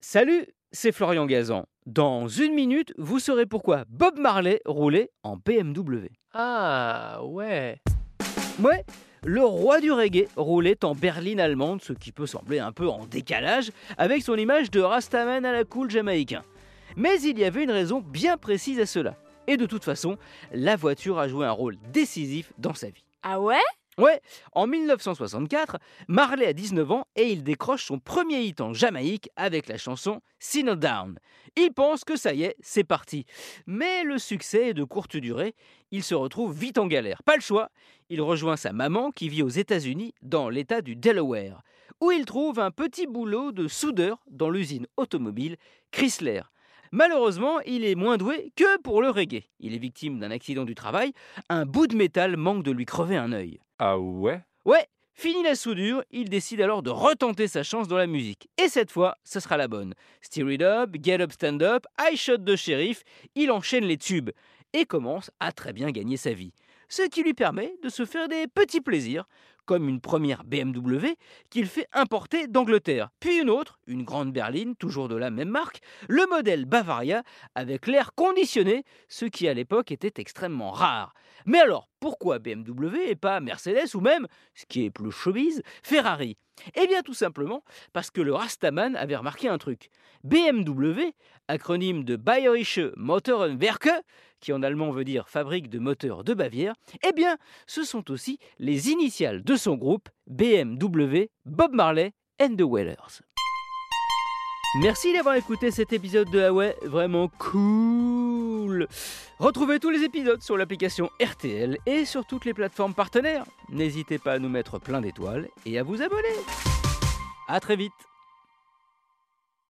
Salut, c'est Florian Gazan. Dans une minute, vous saurez pourquoi Bob Marley roulait en BMW. Ah ouais. Ouais, le roi du reggae roulait en berline allemande, ce qui peut sembler un peu en décalage avec son image de Rastaman à la cool jamaïcain. Mais il y avait une raison bien précise à cela. Et de toute façon, la voiture a joué un rôle décisif dans sa vie. Ah ouais? Ouais, en 1964, Marley a 19 ans et il décroche son premier hit en Jamaïque avec la chanson Sinner Down. Il pense que ça y est, c'est parti. Mais le succès est de courte durée, il se retrouve vite en galère. Pas le choix, il rejoint sa maman qui vit aux États-Unis dans l'état du Delaware, où il trouve un petit boulot de soudeur dans l'usine automobile Chrysler. Malheureusement, il est moins doué que pour le reggae. Il est victime d'un accident du travail, un bout de métal manque de lui crever un œil. Ah ouais? Ouais, fini la soudure, il décide alors de retenter sa chance dans la musique. Et cette fois, ce sera la bonne. Steer It Up, Get Up Stand Up, I Shot de Sheriff, il enchaîne les tubes et commence à très bien gagner sa vie. Ce qui lui permet de se faire des petits plaisirs, comme une première BMW qu'il fait importer d'Angleterre, puis une autre, une grande berline, toujours de la même marque, le modèle Bavaria avec l'air conditionné, ce qui à l'époque était extrêmement rare. Mais alors, pourquoi BMW et pas Mercedes ou même, ce qui est plus showbiz, Ferrari? Eh bien tout simplement parce que le Rastaman avait remarqué un truc. BMW, acronyme de Bayerische Motorenwerke, qui en allemand veut dire fabrique de moteurs de Bavière, eh bien ce sont aussi les initiales de son groupe BMW Bob Marley and the Wailers. Merci d'avoir écouté cet épisode de Huawei, vraiment cool. Retrouvez tous les épisodes sur l'application RTL et sur toutes les plateformes partenaires. N'hésitez pas à nous mettre plein d'étoiles et à vous abonner. A très vite